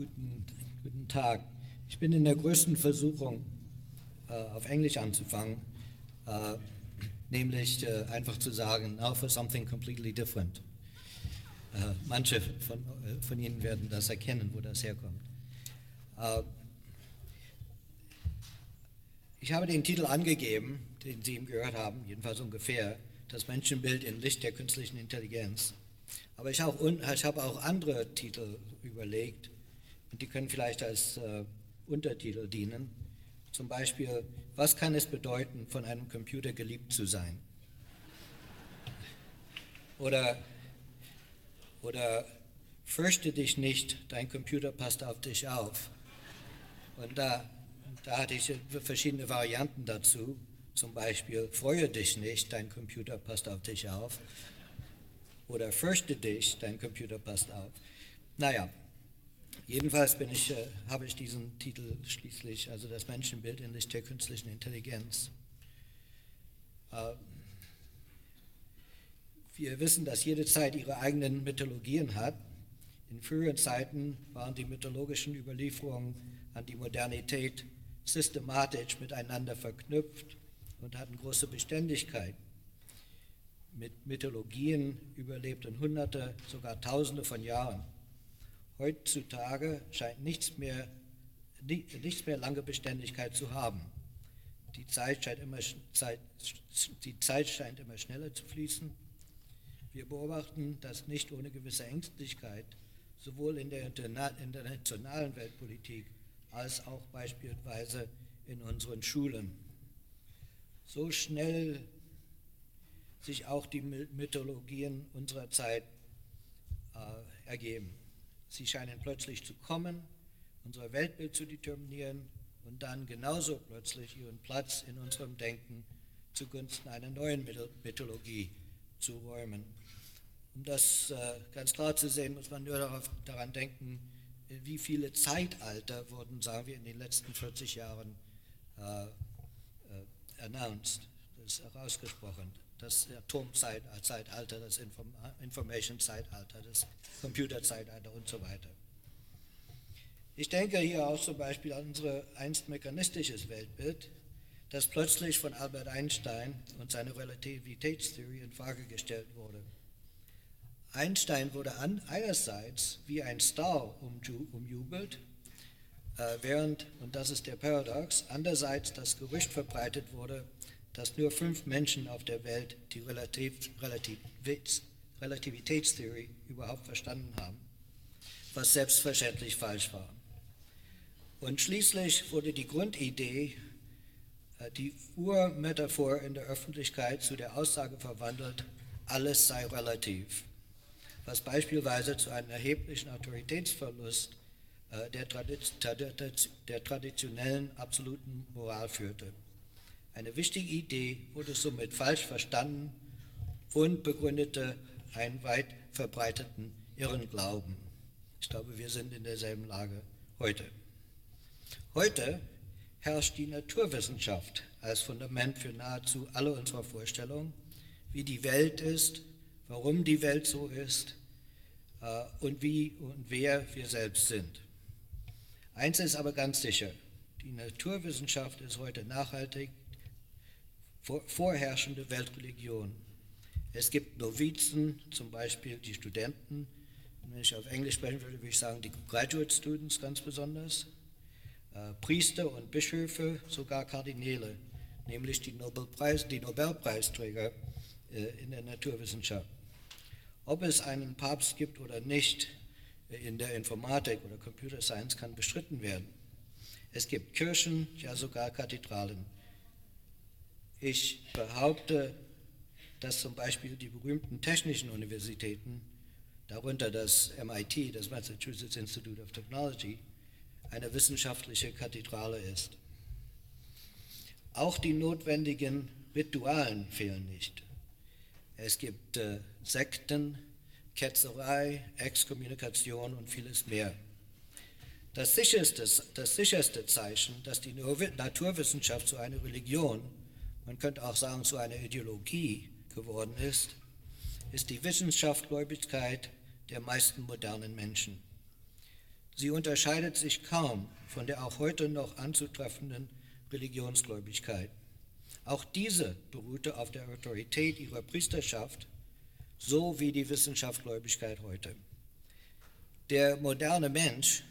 Guten, guten Tag. Ich bin in der größten Versuchung, äh, auf Englisch anzufangen, äh, nämlich äh, einfach zu sagen, now for something completely different. Manche von, von, Ihnen werden das erkennen, wo das herkommt. Ich habe den Titel angegeben, den Sie ihm gehört haben, jedenfalls ungefähr, das Menschenbild in Licht der künstlichen Intelligenz. Aber ich, ich habe auch andere Titel überlegt die können vielleicht als äh, Untertitel dienen. Zum Beispiel, was kann es bedeuten, von einem Computer geliebt zu sein? Oder, oder fürchte dich nicht, dein Computer passt auf dich auf. Und da, da hatte ich verschiedene Varianten dazu. Zum Beispiel, freue dich nicht, dein Computer passt auf dich auf. Oder fürchte dich, dein Computer passt auf. Naja, jedenfalls ich, äh, habe ich diesen Titel schließlich, also das Menschenbild in Licht der künstlichen Intelligenz. Äh, wir wissen, dass jede Zeit ihre eigenen Mythologien hat. In früheren Zeiten waren die mythologischen Überlieferungen an die Modernität systematisch miteinander verknüpft und hatten große Beständigkeit. Mit Mythologien überlebten Hunderte, sogar Tausende von Jahren. Heutzutage scheint nichts mehr, nichts mehr lange Beständigkeit zu haben. Die Zeit, scheint immer, Zeit, die Zeit scheint immer schneller zu fließen. Wir beobachten das nicht ohne gewisse Ängstlichkeit, sowohl in der internationalen Weltpolitik als auch beispielsweise in unseren Schulen. So schnell sich auch die Mythologien unserer Zeit äh, ergeben. Sie scheinen plötzlich zu kommen, unser Weltbild zu determinieren und dann genauso plötzlich ihren Platz in unserem Denken zugunsten einer neuen Mythologie zu räumen. Um das äh, ganz klar zu sehen, muss man nur darauf, daran denken, wie viele Zeitalter wurden, sagen wir, in den letzten 40 Jahren äh, äh, announced, das ist herausgesprochen. Das Atomzeitalter, das Inform Information-Zeitalter, das Computerzeitalter und so weiter. Ich denke hier auch zum Beispiel an unser einst mechanistisches Weltbild, das plötzlich von Albert Einstein und seiner Relativitätstheorie in Frage gestellt wurde. Einstein wurde an, einerseits wie ein Star umjubelt, äh, während, und das ist der Paradox, andererseits das Gerücht verbreitet wurde, dass nur fünf Menschen auf der Welt die Relativ Relativitäts Relativitätstheorie überhaupt verstanden haben, was selbstverständlich falsch war. Und schließlich wurde die Grundidee, äh, die Urmetaphor in der Öffentlichkeit zu der Aussage verwandelt, alles sei relativ was beispielsweise zu einem erheblichen Autoritätsverlust äh, der, der traditionellen absoluten Moral führte. Eine wichtige Idee wurde somit falsch verstanden und begründete einen weit verbreiteten Irrenglauben. Ich glaube, wir sind in derselben Lage heute. Heute herrscht die Naturwissenschaft als Fundament für nahezu alle unserer Vorstellungen, wie die Welt ist warum die Welt so ist äh, und wie und wer wir selbst sind. Eins ist aber ganz sicher, die Naturwissenschaft ist heute nachhaltig vorherrschende Weltreligion. Es gibt Novizen, zum Beispiel die Studenten, wenn ich auf Englisch sprechen würde, würde ich sagen die Graduate Students ganz besonders, äh, Priester und Bischöfe, sogar Kardinäle, nämlich die, Nobelpreis, die Nobelpreisträger äh, in der Naturwissenschaft. Ob es einen Papst gibt oder nicht in der Informatik oder Computer Science kann bestritten werden. Es gibt Kirchen, ja sogar Kathedralen. Ich behaupte, dass zum Beispiel die berühmten technischen Universitäten, darunter das MIT, das Massachusetts Institute of Technology, eine wissenschaftliche Kathedrale ist. Auch die notwendigen Ritualen fehlen nicht. Es gibt äh, Sekten, Ketzerei, Exkommunikation und vieles mehr. Das sicherste, das sicherste Zeichen, dass die Naturwissenschaft zu einer Religion, man könnte auch sagen zu einer Ideologie geworden ist, ist die Wissenschaftsgläubigkeit der meisten modernen Menschen. Sie unterscheidet sich kaum von der auch heute noch anzutreffenden Religionsgläubigkeit. Auch diese beruhte auf der Autorität ihrer Priesterschaft, so wie die Wissenschaftsgläubigkeit heute. Der moderne Mensch,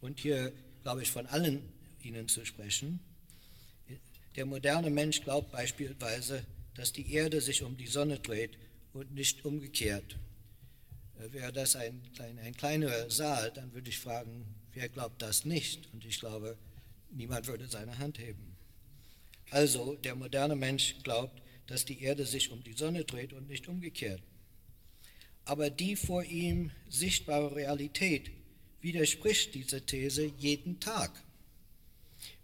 und hier glaube ich von allen Ihnen zu sprechen, der moderne Mensch glaubt beispielsweise, dass die Erde sich um die Sonne dreht und nicht umgekehrt. Äh, wäre das ein, ein, ein kleiner Saal, dann würde ich fragen, wer glaubt das nicht? Und ich glaube, niemand würde seine Hand heben. Also, der moderne Mensch glaubt, dass die Erde sich um die Sonne dreht und nicht umgekehrt. Aber die vor ihm sichtbare Realität widerspricht dieser These jeden Tag.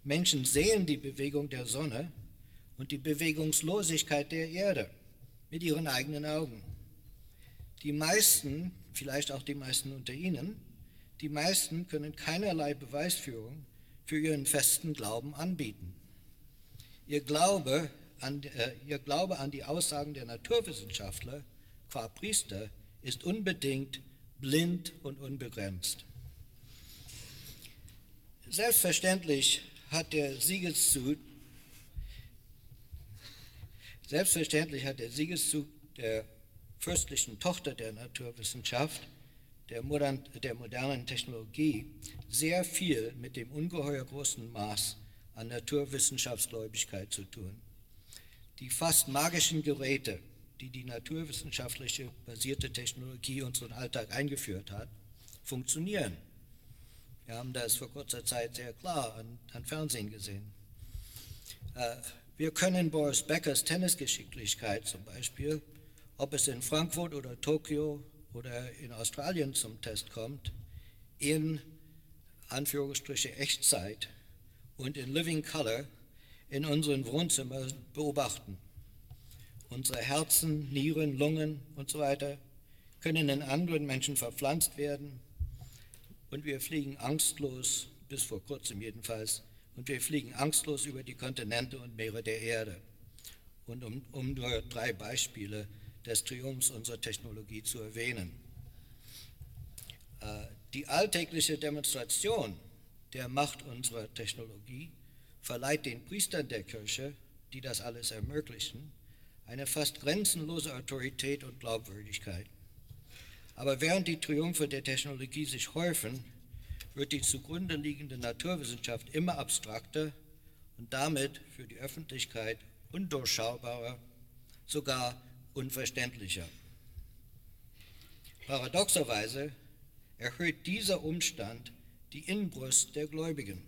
Menschen sehen die Bewegung der Sonne und die Bewegungslosigkeit der Erde mit ihren eigenen Augen. Die meisten, vielleicht auch die meisten unter Ihnen, die meisten können keinerlei Beweisführung für ihren festen Glauben anbieten. Ihr Glaube an, äh, ihr Glaube an die Aussagen der Naturwissenschaftler qua Priester ist unbedingt blind und unbegrenzt. Selbstverständlich hat der Siegeszug Selbstverständlich hat der Siegeszug der fürstlichen Tochter der Naturwissenschaft, der, modern, der modernen Technologie, sehr viel mit dem ungeheuer großen Maß an Naturwissenschaftsgläubigkeit zu tun. Die fast magischen Geräte, die die naturwissenschaftliche basierte Technologie unseren Alltag eingeführt hat, funktionieren. Wir haben das vor kurzer Zeit sehr klar an, an Fernsehen gesehen. Äh, wir können Boris Beckers Tennisgeschicklichkeit zum Beispiel, ob es in Frankfurt oder Tokio oder in Australien zum Test kommt, in Anführungsstriche Echtzeit und in Living Color in unseren Wohnzimmern beobachten. Unsere Herzen, Nieren, Lungen und so weiter können in anderen Menschen verpflanzt werden und wir fliegen angstlos, bis vor kurzem jedenfalls, und wir fliegen angstlos über die Kontinente und Meere der Erde. Und um, um nur drei Beispiele des Triumphs unserer Technologie zu erwähnen. Äh, die alltägliche Demonstration der Macht unserer Technologie verleiht den Priestern der Kirche, die das alles ermöglichen, eine fast grenzenlose Autorität und Glaubwürdigkeit. Aber während die Triumphe der Technologie sich häufen, wird die zugrunde liegende Naturwissenschaft immer abstrakter und damit für die Öffentlichkeit undurchschaubarer, sogar unverständlicher. Paradoxerweise erhöht dieser Umstand die Inbrust der Gläubigen.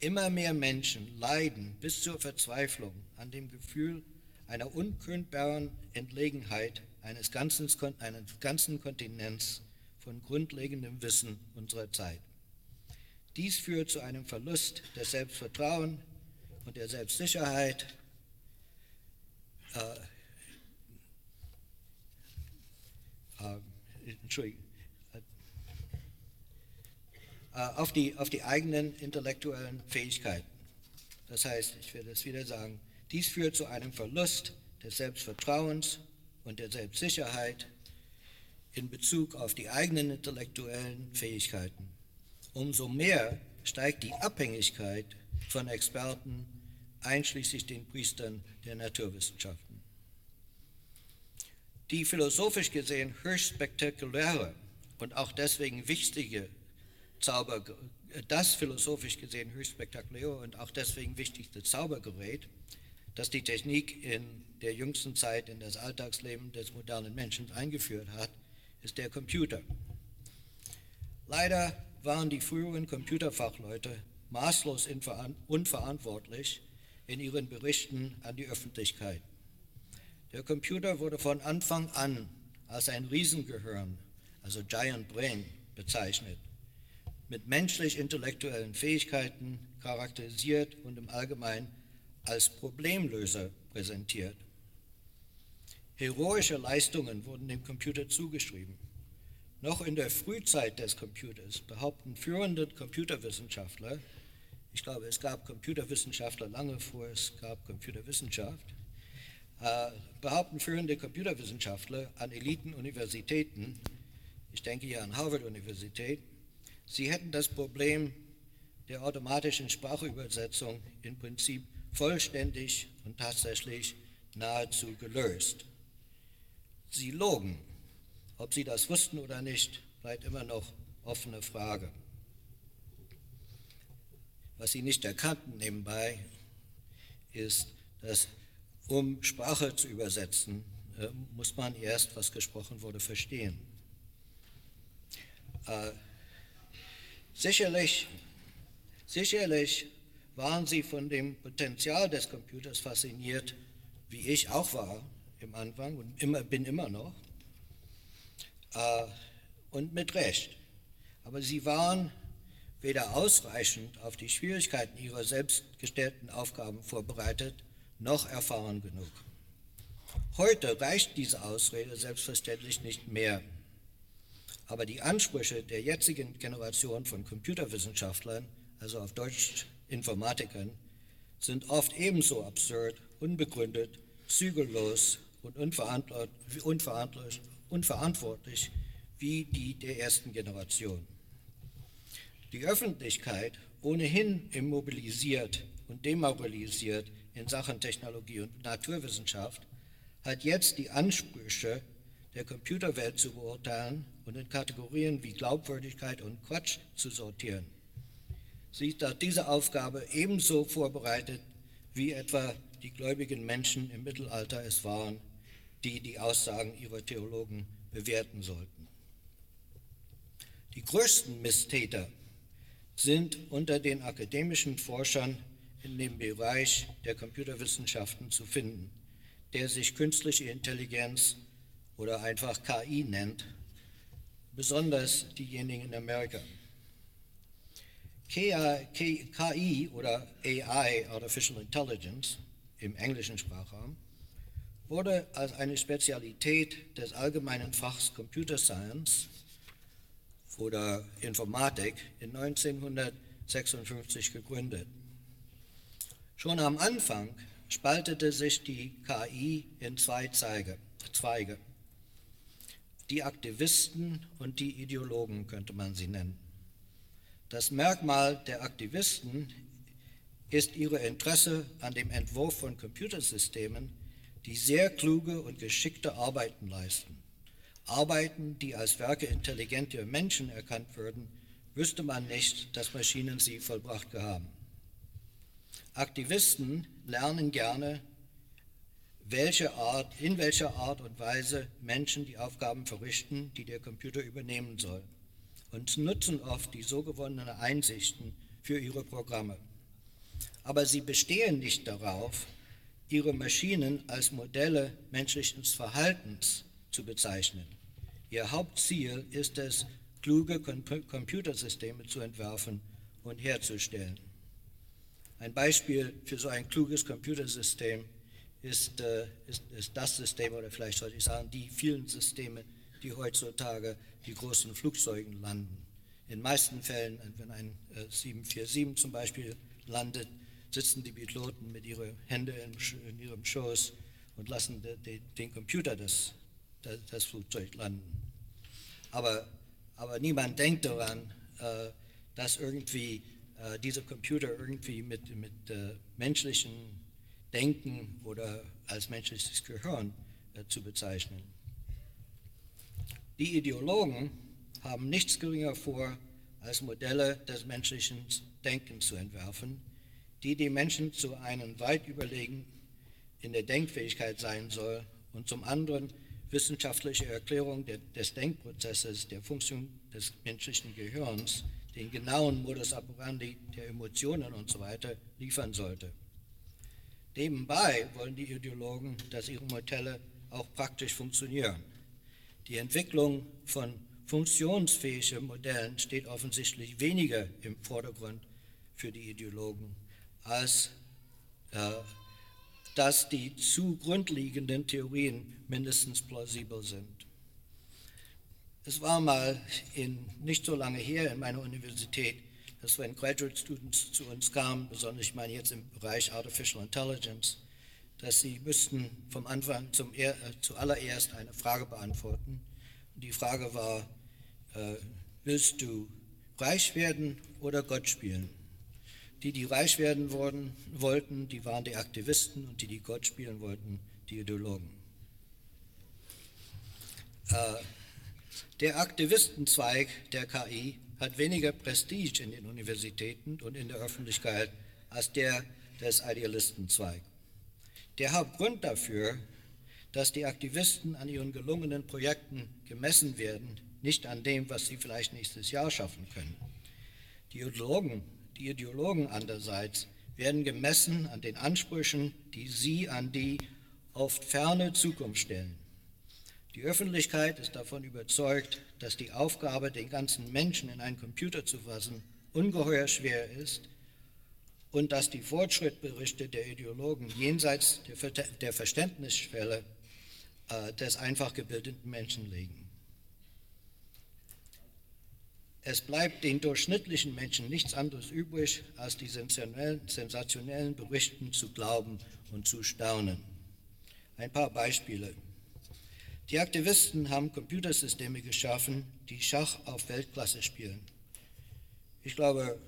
Immer mehr Menschen leiden bis zur Verzweiflung an dem Gefühl einer unkündbaren Entlegenheit eines ganzen, eines ganzen Kontinents von grundlegendem Wissen unserer Zeit. Dies führt zu einem Verlust des Selbstvertrauens und der Selbstsicherheit, äh, äh, Entschuldigung, äh, auf, die, auf die eigenen intellektuellen Fähigkeiten. Das heißt, ich werde es wieder sagen, dies führt zu einem Verlust des Selbstvertrauens und der Selbstsicherheit in Bezug auf die eigenen intellektuellen Fähigkeiten. Umso mehr steigt die Abhängigkeit von Experten, einschließlich den Priestern der Naturwissenschaften. Die philosophisch gesehen höchst spektakuläre und auch deswegen wichtige Zauber, das philosophisch gesehen höchst spektakuläre und auch deswegen wichtigste Zaubergerät, das die Technik in der jüngsten Zeit in das Alltagsleben des modernen Menschen eingeführt hat, ist der Computer. Leider waren die früheren Computerfachleute maßlos unverantwortlich in ihren Berichten an die Öffentlichkeit. Der Computer wurde von Anfang an als ein Riesengehirn, also Giant Brain, bezeichnet, mit menschlich-intellektuellen Fähigkeiten charakterisiert und im Allgemeinen als Problemlöser präsentiert. Heroische Leistungen wurden dem Computer zugeschrieben. Noch in der Frühzeit des Computers behaupten führende Computerwissenschaftler, ich glaube, es gab Computerwissenschaftler lange vor es gab Computerwissenschaft, äh, behaupten führende Computerwissenschaftler an Elitenuniversitäten, ich denke hier an Harvard-Universität, sie hätten das Problem der automatischen Sprachübersetzung im Prinzip vollständig und tatsächlich nahezu gelöst. Sie logen. Ob sie das wussten oder nicht, bleibt immer noch offene Frage. Was sie nicht erkannten nebenbei, ist, dass um Sprache zu übersetzen, äh, muss man erst, was gesprochen wurde, verstehen. Äh, sicherlich, sicherlich waren sie von dem Potenzial des Computers fasziniert, wie ich auch war im Anfang und immer, bin immer noch. Äh, und mit Recht. Aber sie waren weder ausreichend auf die Schwierigkeiten ihrer selbstgestellten Aufgaben vorbereitet, noch erfahren genug. Heute reicht diese Ausrede selbstverständlich nicht mehr. Aber die Ansprüche der jetzigen Generation von Computerwissenschaftlern, also auf Deutsch Informatikern, sind oft ebenso absurd, unbegründet, zügellos und unverantwortlich, unverantwortlich wie die der ersten Generation. Die Öffentlichkeit, ohnehin immobilisiert und demoralisiert in Sachen Technologie und Naturwissenschaft, hat jetzt die Ansprüche der Computerwelt zu beurteilen und in Kategorien wie Glaubwürdigkeit und Quatsch zu sortieren. Sie ist auf diese Aufgabe ebenso vorbereitet, wie etwa die gläubigen Menschen im Mittelalter es waren, die die Aussagen ihrer Theologen bewerten sollten. Die größten Misstäter sind unter den akademischen Forschern in dem Bereich der Computerwissenschaften zu finden, der sich künstliche Intelligenz oder einfach KI nennt, besonders diejenigen in Amerika. KI oder AI, Artificial Intelligence, im englischen Sprachraum, wurde als eine Spezialität des allgemeinen Fachs Computer Science oder Informatik in 1956 gegründet. Schon am Anfang spaltete sich die KI in zwei Zweige. Die Aktivisten und die Ideologen könnte man sie nennen. Das Merkmal der Aktivisten ist ihr Interesse an dem Entwurf von Computersystemen, die sehr kluge und geschickte Arbeiten leisten. Arbeiten, die als Werke intelligenter Menschen erkannt würden, wüsste man nicht, dass Maschinen sie vollbracht haben. Aktivisten lernen gerne, welche Art, in welcher Art und Weise Menschen die Aufgaben verrichten, die der Computer übernehmen soll, und nutzen oft die so gewonnenen Einsichten für ihre Programme. Aber sie bestehen nicht darauf, ihre Maschinen als Modelle menschlichen Verhaltens zu bezeichnen. Ihr Hauptziel ist es, kluge Computersysteme zu entwerfen und herzustellen. Ein Beispiel für so ein kluges Computersystem ist, äh, ist, ist, das System, oder vielleicht sollte ich sagen, die vielen Systeme, die heutzutage die großen Flugzeuge landen. In den meisten Fällen, wenn ein äh, 747 zum Beispiel landet, sitzen die Piloten mit ihren Händen in, ihrem Schoß und lassen de, de, den Computer das, das, Flugzeug landen. Aber, aber niemand denkt daran, äh, dass irgendwie äh, diese Computer irgendwie mit, mit äh, menschlichem Denken oder als menschliches Gehirn äh, zu bezeichnen. Die Ideologen haben nichts geringer vor, als Modelle des menschlichen Denkens zu entwerfen, die die Menschen zu einem weit überlegen in der Denkfähigkeit sein soll und zum anderen wissenschaftliche Erklärung des Denkprozesses, der Funktion des menschlichen Gehirns, den genauen Modus operandi der Emotionen und so weiter liefern sollte. Nebenbei wollen die Ideologen, dass ihre Modelle auch praktisch funktionieren. Die Entwicklung von funktionsfähigen Modellen steht offensichtlich weniger im Vordergrund für die Ideologen als äh, dass die zugrundliegenden Theorien mindestens plausibel sind. Es war mal in, nicht so lange her in meiner Universität, dass wenn Graduate Students zu uns kamen, besonders ich meine jetzt im Bereich Artificial Intelligence, dass sie müssten vom Anfang zum äh, zuallererst eine Frage beantworten. Und die Frage war, äh, willst du reich werden oder Gott spielen. Die, die reich werden worden, wollten, die waren die Aktivisten und die, die Gott spielen wollten, die Ideologen. Äh, der Aktivistenzweig der KI hat weniger Prestige in den Universitäten und in der Öffentlichkeit als der des Idealistenzweigs. Der Hauptgrund dafür, dass die Aktivisten an ihren gelungenen Projekten gemessen werden, nicht an dem, was sie vielleicht nächstes Jahr schaffen können. Die Ideologen, die Ideologen andererseits werden gemessen an den Ansprüchen, die sie an die oft ferne Zukunft stellen. Die Öffentlichkeit ist davon überzeugt, dass die Aufgabe, den ganzen Menschen in einen Computer zu fassen, ungeheuer schwer ist und dass die Fortschrittberichte der Ideologen jenseits der Verständnisschwelle äh, des einfach gebildeten Menschen liegen. Es bleibt den durchschnittlichen Menschen nichts anderes übrig, als die sensationellen Berichten zu glauben und zu staunen. Ein paar Beispiele. Die Aktivisten haben Computersysteme geschaffen, die Schach auf Weltklasse spielen. Ich glaube,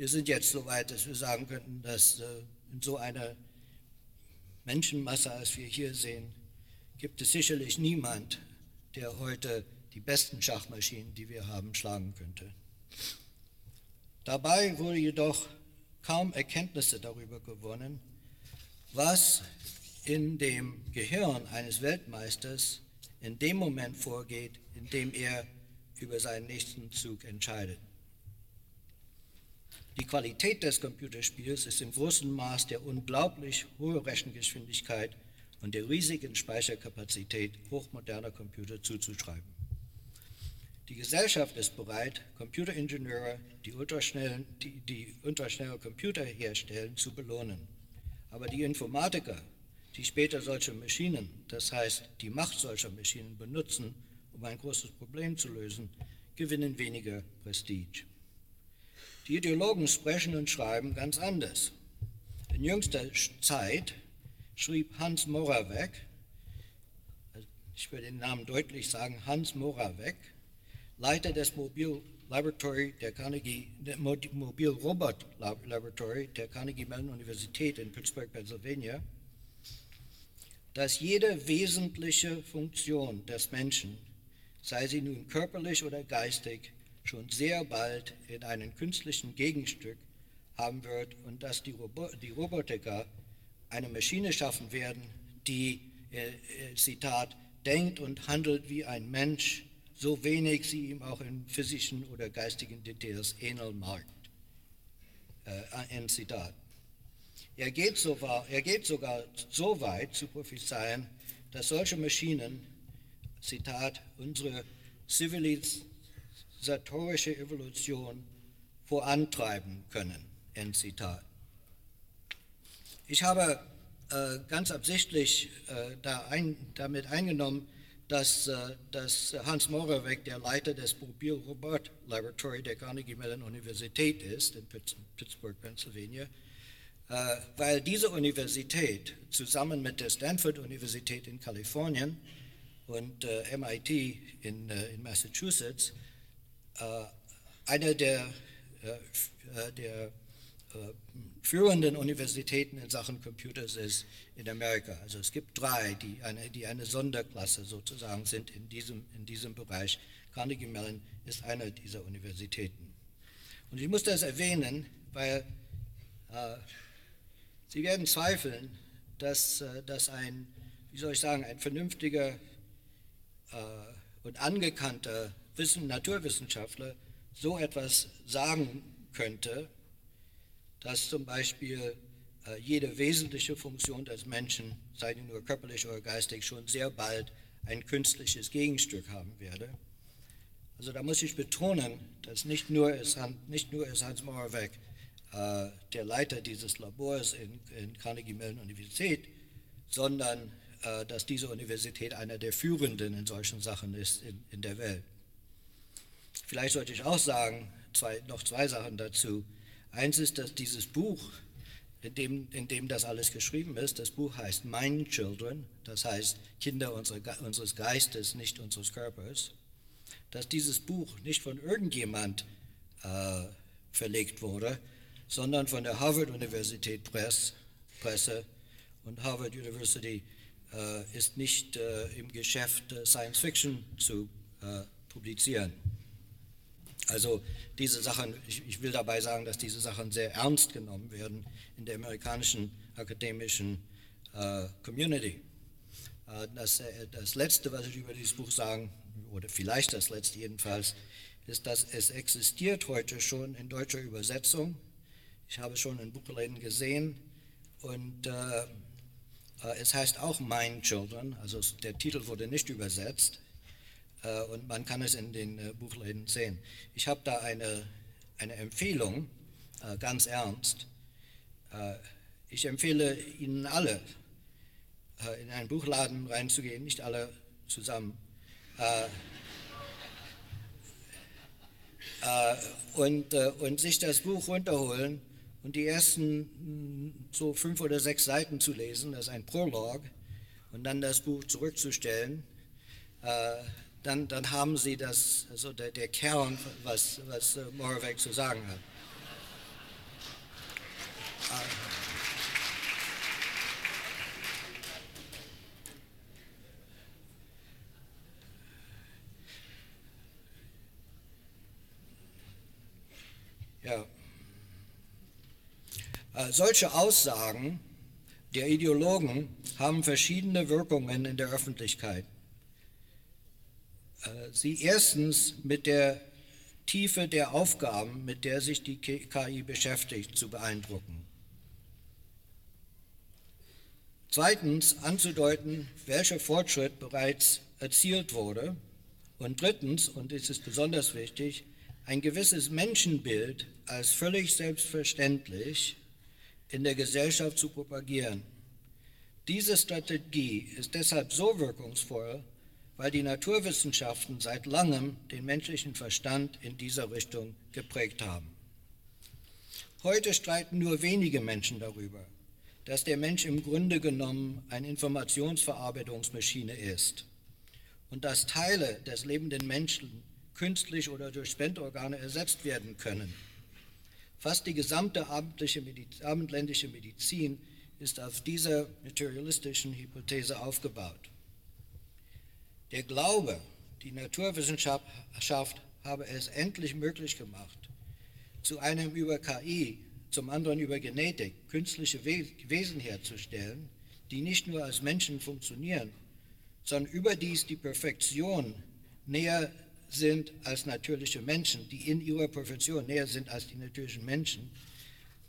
wir sind jetzt so weit, dass wir sagen könnten, dass äh, in so einer Menschenmasse, als wir hier sehen, gibt es sicherlich niemand, der heute die besten Schachmaschinen, die wir haben, schlagen könnte. Dabei wurde jedoch kaum Erkenntnisse darüber gewonnen, was in dem Gehirn eines Weltmeisters in dem Moment vorgeht, in dem er über seinen nächsten Zug entscheidet. Die Qualität des Computerspiels ist im großen Maß der unglaublich hohen Rechengeschwindigkeit und der riesigen Speicherkapazität hochmoderner Computer zuzuschreiben. Die Gesellschaft ist bereit, Computeringenieure, die ultraschnellen, die, die ultraschnelle Computer herstellen, zu belohnen. Aber die Informatiker, die später solche Maschinen, das heißt die Macht solcher Maschinen benutzen, um ein großes Problem zu lösen, gewinnen weniger Prestige. Die Ideologen sprechen und schreiben ganz anders. In jüngster Zeit schrieb Hans Moravec, ich will den Namen deutlich sagen, Hans Moravec, Leiter des Mobil Laboratory der Carnegie, Mobil Robot Laboratory der Carnegie Mellon Universität in Pittsburgh, Pennsylvania, dass jede wesentliche Funktion des Menschen, sei sie nun körperlich oder geistig, schon sehr bald in einem künstlichen Gegenstück haben wird und dass die, Robo die Robotiker eine Maschine schaffen werden, die, äh, äh, Zitat, denkt und handelt wie ein Mensch, so wenig sie ihm auch in physischen oder geistigen Details ähneln mag. Äh, ein Zitat. Er geht, so er geht sogar so weit zu prophezeien, dass solche Maschinen, Zitat, unsere zivilisatorische Evolution vorantreiben können. End Zitat. Ich habe äh, ganz absichtlich äh, da ein, damit eingenommen, dass, äh, dass Hans Moravec der Leiter des Mobil Robot Laboratory der Carnegie Mellon Universität ist in Pittsburgh, Pennsylvania äh, weil diese Universität zusammen mit der Stanford-Universität in Kalifornien und äh, MIT in, äh, in Massachusetts eine der, der führenden Universitäten in Sachen Computers ist in Amerika. Also es gibt drei, die eine, die eine Sonderklasse sozusagen sind in diesem, in diesem Bereich. Carnegie Mellon ist eine dieser Universitäten. Und ich muss das erwähnen, weil äh, Sie werden zweifeln, dass, äh, dass ein, wie soll ich sagen, ein vernünftiger äh, und angekannter Wissen, Naturwissenschaftler so etwas sagen könnte, dass zum Beispiel äh, jede wesentliche Funktion des Menschen, sei sie nur körperlich oder geistig, schon sehr bald ein künstliches Gegenstück haben werde. Also da muss ich betonen, dass nicht nur ist, nicht nur ist Hans Moravec äh, der Leiter dieses Labors in, in Carnegie Mellon Universität, sondern äh, dass diese Universität einer der führenden in solchen Sachen ist in, in der Welt. Vielleicht sollte ich auch sagen, zwei, noch zwei Sachen dazu. Eins ist, dass dieses Buch, in dem, in dem das alles geschrieben ist, das Buch heißt Mind Children, das heißt Kinder unseres Geistes, nicht unseres Körpers, dass dieses Buch nicht von irgendjemand äh, verlegt wurde, sondern von der Harvard-Universität Press, Presse. Und Harvard University äh, ist nicht äh, im Geschäft, äh, Science Fiction zu äh, publizieren. Also diese Sachen, ich, ich, will dabei sagen, dass diese Sachen sehr ernst genommen werden in der amerikanischen akademischen äh, Community. Äh, das, das Letzte, was ich über dieses Buch sagen, oder vielleicht das Letzte jedenfalls, ist, dass es existiert heute schon in deutscher Übersetzung. Ich habe schon in Buchläden gesehen und äh, äh, es heißt auch Mind Children, also der Titel wurde nicht übersetzt äh, und man kann es in den äh, Buchläden sehen. Ich habe da eine, eine Empfehlung, äh, ganz ernst. Äh, ich empfehle Ihnen alle, in einen Buchladen reinzugehen, nicht alle zusammen äh, und, äh, und sich das Buch runterholen und die ersten hm, so fünf oder sechs Seiten zu lesen, das ist ein Prolog, und dann das Buch zurückzustellen, äh, dann, dann haben Sie das, also der, der Kern, was, was Moravec zu sagen hat. Ja. Äh, solche Aussagen der Ideologen haben verschiedene Wirkungen in der Öffentlichkeit. Äh, sie erstens mit der Tiefe der Aufgaben, mit der sich die KI beschäftigt, zu beeindrucken. Zweitens anzudeuten, welcher Fortschritt bereits erzielt wurde. Und drittens, und es ist besonders wichtig, ein gewisses Menschenbild als völlig selbstverständlich in der Gesellschaft zu propagieren. Diese Strategie ist deshalb so wirkungsvoll, weil die Naturwissenschaften seit langem den menschlichen Verstand in dieser Richtung geprägt haben. Heute streiten nur wenige Menschen darüber, dass der Mensch im Grunde genommen eine Informationsverarbeitungsmaschine ist und dass Teile des lebenden Menschen künstlich oder durch Spendorgane ersetzt werden können. Fast die gesamte abendländische Medizin ist auf dieser materialistischen Hypothese aufgebaut. Der Glaube, die Naturwissenschaft habe es endlich möglich gemacht, zu einem über KI, zum anderen über Genetik künstliche Wesen herzustellen, die nicht nur als Menschen funktionieren, sondern überdies die Perfektion näher sind als natürliche Menschen, die in ihrer Profession näher sind als die natürlichen Menschen,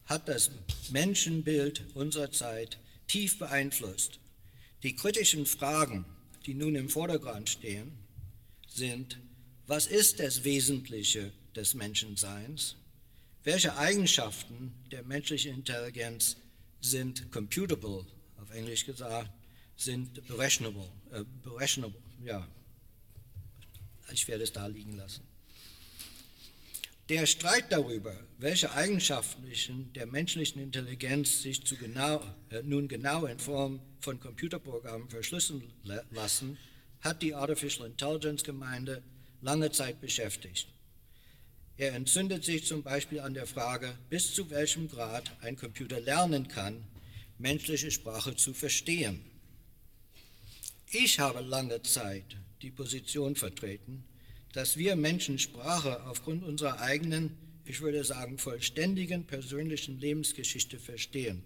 hat das Menschenbild unserer Zeit tief beeinflusst. Die kritischen Fragen, die nun im Vordergrund stehen, sind, was ist das Wesentliche des Menschenseins? Welche Eigenschaften der menschlichen Intelligenz sind computable, auf Englisch gesagt, sind berechnable, äh, berechnable ja, ich werde es da liegen lassen. Der Streit darüber, welche Eigenschaften der menschlichen Intelligenz sich genau, äh, nun genau in Form von Computerprogrammen verschlüsseln lassen, hat die Artificial Intelligence Gemeinde lange Zeit beschäftigt. Er entzündet sich zum Beispiel an der Frage, bis zu welchem Grad ein Computer lernen kann, menschliche Sprache zu verstehen. Ich habe lange Zeit die Position vertreten, dass wir Menschen Sprache aufgrund unserer eigenen, ich würde sagen, vollständigen persönlichen Lebensgeschichte verstehen.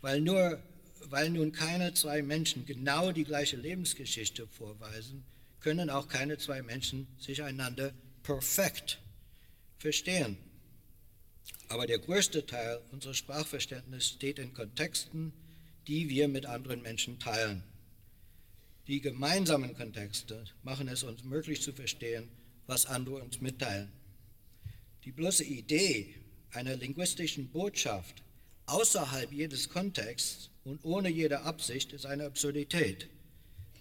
Weil, nur, weil nun keine zwei Menschen genau die gleiche Lebensgeschichte vorweisen, können auch keine zwei Menschen sich einander perfekt verstehen. Aber der größte Teil unseres Sprachverständnisses steht in Kontexten, die wir mit anderen Menschen teilen. Die gemeinsamen Kontexte machen es uns möglich zu verstehen, was andere uns mitteilen. Die bloße Idee einer linguistischen Botschaft außerhalb jedes Kontexts und ohne jede Absicht ist eine Absurdität.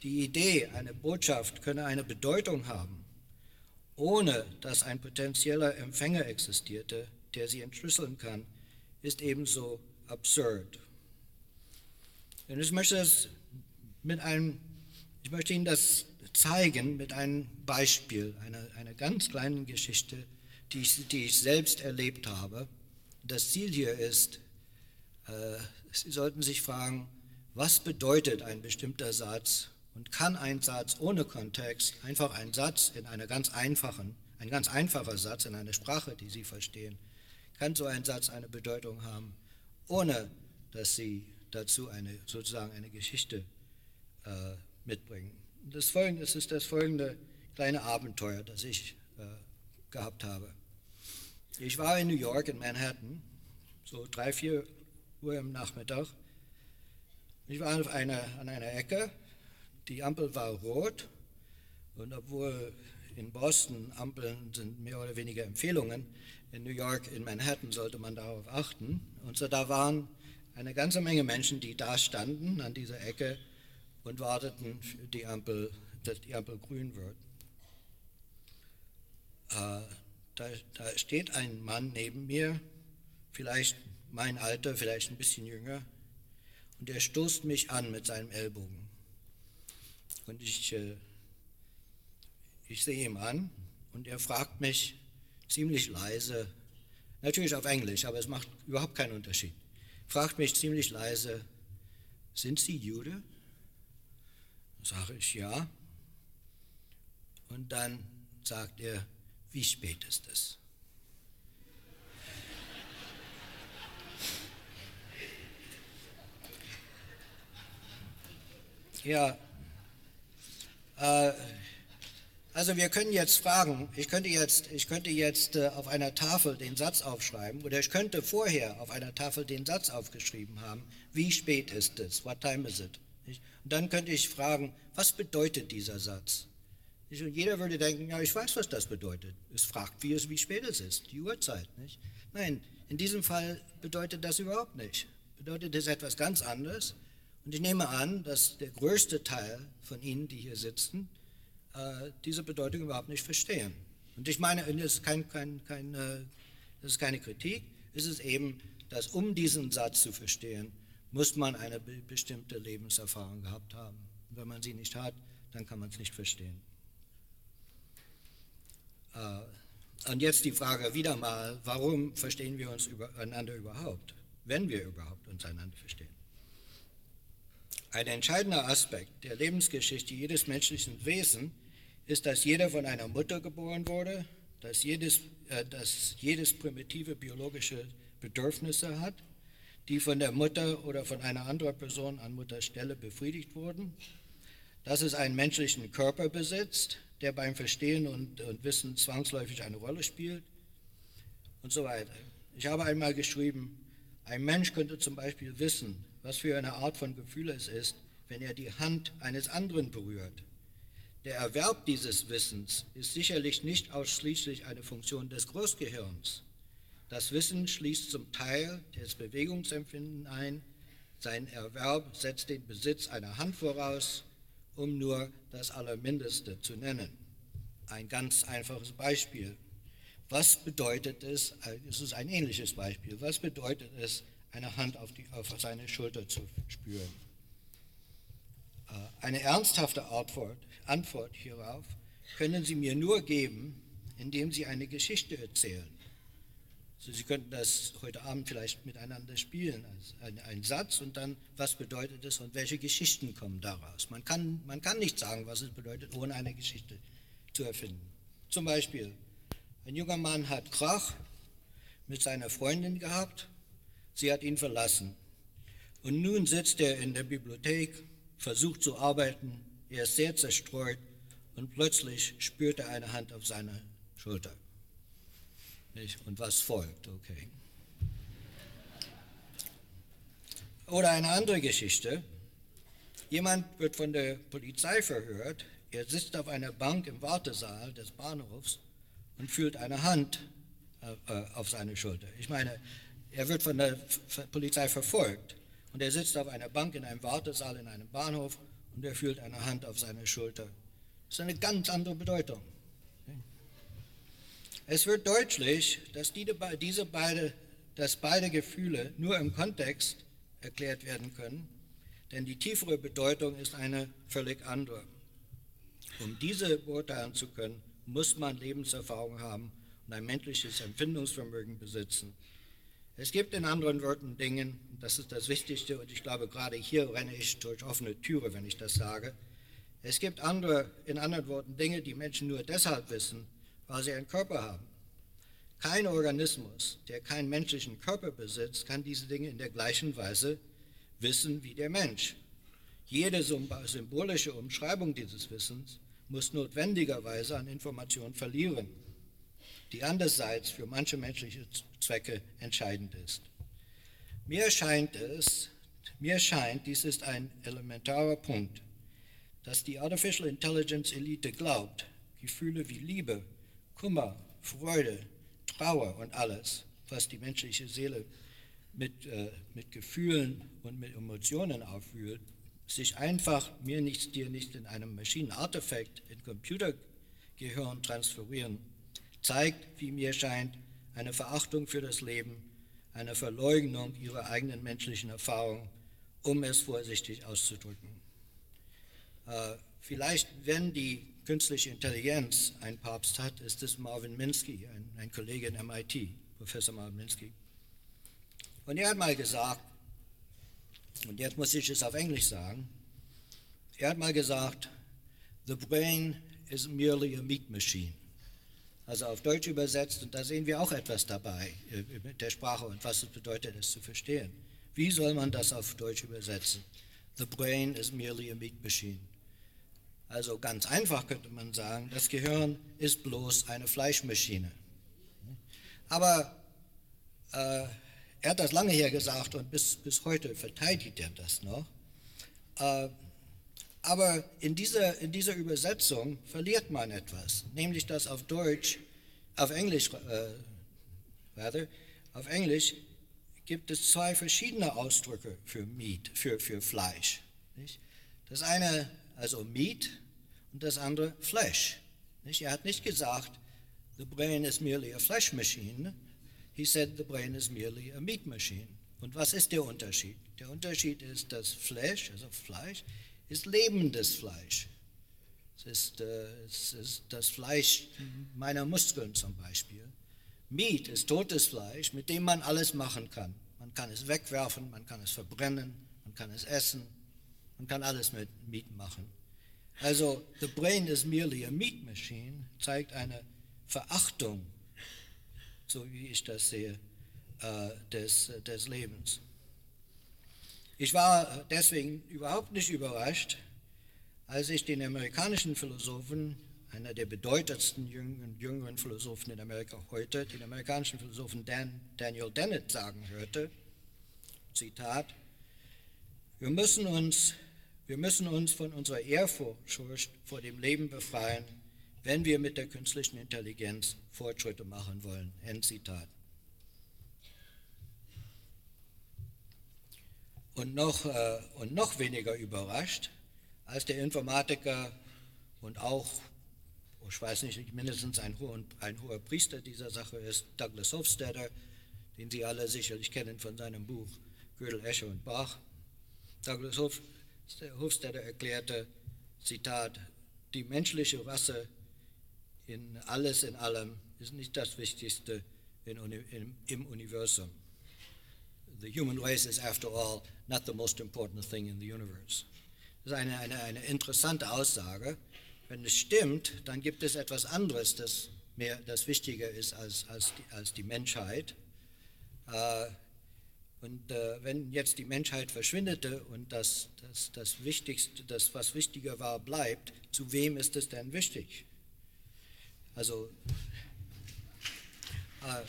Die Idee, eine Botschaft könne eine Bedeutung haben, ohne dass ein potenzieller Empfänger existierte, der sie entschlüsseln kann, ist ebenso absurd. Und ich möchte es mit einem ich möchte Ihnen das zeigen mit einem Beispiel, einer, einer ganz kleinen Geschichte die ich, die ich selbst erlebt habe. Das Ziel hier ist, äh, Sie sollten sich fragen, was bedeutet ein bestimmter Satz und kann ein Satz ohne Kontext, einfach ein Satz in einer ganz einfachen, ein ganz einfacher Satz in einer Sprache, die Sie verstehen, kann so ein Satz eine Bedeutung haben, ohne dass Sie dazu eine, sozusagen eine Geschichte äh, mitbringen. Das, folgende, das ist das folgende kleine Abenteuer, das ich äh, gehabt habe. Ich war in New York, in Manhattan, so drei, vier Uhr im Nachmittag. Ich war auf einer, an einer Ecke, die Ampel war rot und obwohl in Boston Ampeln sind mehr oder weniger Empfehlungen, in New York, in Manhattan sollte man darauf achten. Und so da waren eine ganze Menge Menschen, die da standen an dieser Ecke und warteten, die Ampel, dass die Ampel grün wird. Äh, da, da steht ein Mann neben mir, vielleicht mein Alter, vielleicht ein bisschen jünger, und er stoßt mich an mit seinem Ellbogen. Und ich, äh, ich sehe ihm an und er fragt mich ziemlich leise, natürlich auf Englisch, aber es macht überhaupt keinen Unterschied, fragt mich ziemlich leise, sind Sie Jude? Sage ich ja. Und dann sagt er, wie spät ist es? Ja, äh, also wir können jetzt fragen, ich könnte jetzt, ich könnte jetzt äh, auf einer Tafel den Satz aufschreiben oder ich könnte vorher auf einer Tafel den Satz aufgeschrieben haben, wie spät ist es, what time is it? Und dann könnte ich fragen, was bedeutet dieser Satz? Und jeder würde denken, ja, ich weiß, was das bedeutet. Es fragt, wie, es, wie spät es ist, die Uhrzeit. Nicht? Nein, in diesem Fall bedeutet das überhaupt nicht. Bedeutet es etwas ganz anderes. Und ich nehme an, dass der größte Teil von Ihnen, die hier sitzen, äh, diese Bedeutung überhaupt nicht verstehen. Und ich meine, das ist, kein, kein, kein, äh, das ist keine Kritik, es ist eben, dass um diesen Satz zu verstehen, muss man eine be bestimmte Lebenserfahrung gehabt haben. Und wenn man sie nicht hat, dann kann man es nicht verstehen. Äh, und jetzt die Frage wieder mal, warum verstehen wir uns einander überhaupt, wenn wir überhaupt uns einander verstehen? Ein entscheidender Aspekt der Lebensgeschichte jedes menschlichen Wesens ist, dass jeder von einer Mutter geboren wurde, dass jedes, äh, dass jedes primitive biologische Bedürfnisse hat, die von der Mutter oder von einer anderen Person an Mutterstelle befriedigt wurden, dass es einen menschlichen Körper besitzt, der beim Verstehen und, und Wissen zwangsläufig eine Rolle spielt und so weiter. Ich habe einmal geschrieben, ein Mensch könnte zum Beispiel wissen, was für eine Art von Gefühl es ist, wenn er die Hand eines anderen berührt. Der Erwerb dieses Wissens ist sicherlich nicht ausschließlich eine Funktion des Großgehirns. Das Wissen schließt zum Teil das Bewegungsempfinden ein. Sein Erwerb setzt den Besitz einer Hand voraus, um nur das Allermindeste zu nennen. Ein ganz einfaches Beispiel. Was bedeutet es, es ist ein ähnliches Beispiel, was bedeutet es, eine Hand auf, die, auf seine Schulter zu spüren. Äh, eine ernsthafte Antwort hierauf können Sie mir nur geben, indem Sie eine Geschichte erzählen. Also Sie könnten das heute Abend vielleicht miteinander spielen, als ein, ein, Satz und dann, was bedeutet es und welche Geschichten kommen daraus. Man kann, man kann nicht sagen, was es bedeutet, ohne eine Geschichte zu erfinden. Zum Beispiel, ein junger Mann hat Krach mit seiner Freundin gehabt Sie hat ihn verlassen. Und nun sitzt er in der Bibliothek, versucht zu arbeiten, er ist sehr zerstreut und plötzlich spürt er eine Hand auf seiner Schulter. Und was folgt? Okay. Oder eine andere Geschichte. Jemand wird von der Polizei verhört. Er sitzt auf einer Bank im Wartesaal des Bahnhofs und fühlt eine Hand äh, äh, auf seine Schulter. Ich meine, er wird von der Polizei verfolgt und er sitzt auf einer Bank in einem Wartesaal in einem Bahnhof und er fühlt eine Hand auf seine Schulter. Das ist eine ganz andere Bedeutung. Es wird deutlich, dass diese beide, dass beide Gefühle nur im Kontext erklärt werden können, denn die tiefere Bedeutung ist eine völlig andere. Um diese beurteilen zu können, muss man Lebenserfahrung haben und ein menschliches Empfindungsvermögen besitzen. Es gibt in anderen Worten Dinge, das ist das Wichtigste, und ich glaube, gerade hier renne ich durch offene Türe, wenn ich das sage. Es gibt andere, in anderen Worten Dinge, die Menschen nur deshalb wissen, weil sie einen Körper haben. Kein Organismus, der keinen menschlichen Körper besitzt, kann diese Dinge in der gleichen Weise wissen wie der Mensch. Jede symbolische Umschreibung dieses Wissens muss notwendigerweise an Information verlieren, die andererseits für manche menschliche Zwecke entscheidend ist. Mir scheint es, mir scheint, dies ist ein elementarer Punkt, dass die Artificial Intelligence Elite glaubt, Gefühle wie Liebe, Kummer, Freude, Trauer und alles, was die menschliche Seele mit, äh, mit Gefühlen und mit Emotionen auffühlt, sich einfach mir nichts, dir nicht in einem Maschinenartefakt in Computergehirn transferieren, zeigt, wie mir scheint, eine Verachtung für das Leben, eine Verleugnung ihrer eigenen menschlichen Erfahrung, um es vorsichtig auszudrücken. Äh, vielleicht, wenn die künstliche Intelligenz ein Papst hat, ist es Marvin Minsky, ein, ein Kollege in MIT, Professor Marvin Minsky. Und er hat mal gesagt, und jetzt muss ich es auf Englisch sagen, er hat mal gesagt, the brain is merely a meat machine. Also auf Deutsch übersetzt, und da sehen wir auch etwas dabei äh, mit der Sprache und was es bedeutet, es zu verstehen. Wie soll man das auf Deutsch übersetzen? The brain is merely a meat machine. Also ganz einfach könnte man sagen, das Gehirn ist bloß eine Fleischmaschine. Aber äh, er hat das lange her gesagt und bis, bis heute verteidigt er das noch. Äh, aber in dieser, in dieser Übersetzung verliert man etwas, nämlich dass auf Deutsch, auf Englisch, äh, rather, auf Englisch gibt es zwei verschiedene Ausdrücke für Meat, für, für Fleisch. Nicht? Das eine, also Meat, und das andere Flesh. Nicht? Er hat nicht gesagt, the brain is merely a flesh machine, He said the brain is merely a meat machine. Und was ist der Unterschied? Der Unterschied ist, dass Fleisch, also Fleisch, ist lebendes Fleisch. Es ist, äh, es ist das Fleisch meiner Muskeln zum Beispiel. Meat ist totes Fleisch, mit dem man alles machen kann. Man kann es wegwerfen, man kann es verbrennen, man kann es essen, man kann alles mit Meat machen. Also, the brain is merely a meat machine zeigt eine Verachtung so wie ich das sehe, äh, des, des Lebens. Ich war deswegen überhaupt nicht überrascht, als ich den amerikanischen Philosophen, einer der bedeutendsten jüngeren, jüngeren Philosophen in Amerika heute, den amerikanischen Philosophen Dan, Daniel Dennett sagen hörte, Zitat, wir müssen uns, wir müssen uns von unserer Ehrfurcht vor dem Leben befreien wenn wir mit der künstlichen Intelligenz Fortschritte machen wollen. Endzitat. Und noch, äh, und noch weniger überrascht, als der Informatiker und auch, ich weiß nicht, mindestens ein hoher, ein hoher Priester dieser Sache ist, Douglas Hofstadter, den Sie alle sicherlich kennen von seinem Buch Gödel, Escher und Bach. Douglas Hofstadter erklärte, Zitat, die menschliche Rasse in alles in allem ist nicht das Wichtigste in, in, im Universum. The human race is, after all, not the most important thing in the universe. Das ist eine, eine, eine interessante Aussage. Wenn es stimmt, dann gibt es etwas anderes, das, mehr, das wichtiger ist als, als, die, als die Menschheit. Äh, und äh, wenn jetzt die Menschheit verschwindete und das, das, das Wichtigste, das, was wichtiger war, bleibt, zu wem ist es denn wichtig? Also äh,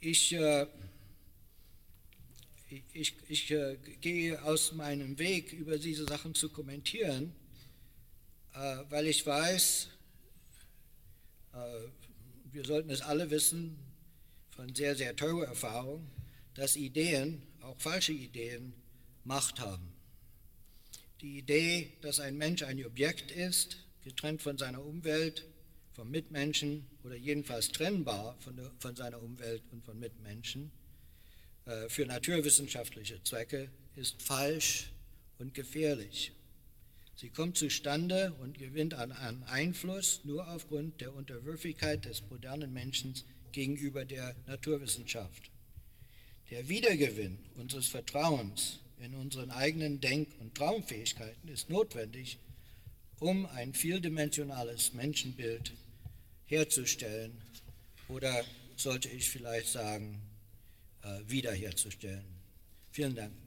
ich, äh, ich, ich äh, gehe aus meinem Weg, über diese Sachen zu kommentieren, äh, weil ich weiß, äh, wir sollten es alle wissen, von sehr, sehr teurer Erfahrung, dass Ideen, auch falsche Ideen, Macht haben die Idee, dass ein Mensch ein Objekt ist, getrennt von seiner Umwelt, vom Mitmenschen oder jedenfalls trennbar von, der, von seiner Umwelt und von Mitmenschen, äh, für naturwissenschaftliche Zwecke ist falsch und gefährlich. Sie kommt zustande und gewinnt an, an Einfluss nur aufgrund der Unterwürfigkeit des modernen Menschen gegenüber der Naturwissenschaft. Der Wiedergewinn unseres Vertrauens in unseren eigenen Denk- und Traumfähigkeiten ist notwendig, um ein vieldimensionales Menschenbild herzustellen oder sollte ich vielleicht sagen, äh, wiederherzustellen. Vielen Dank.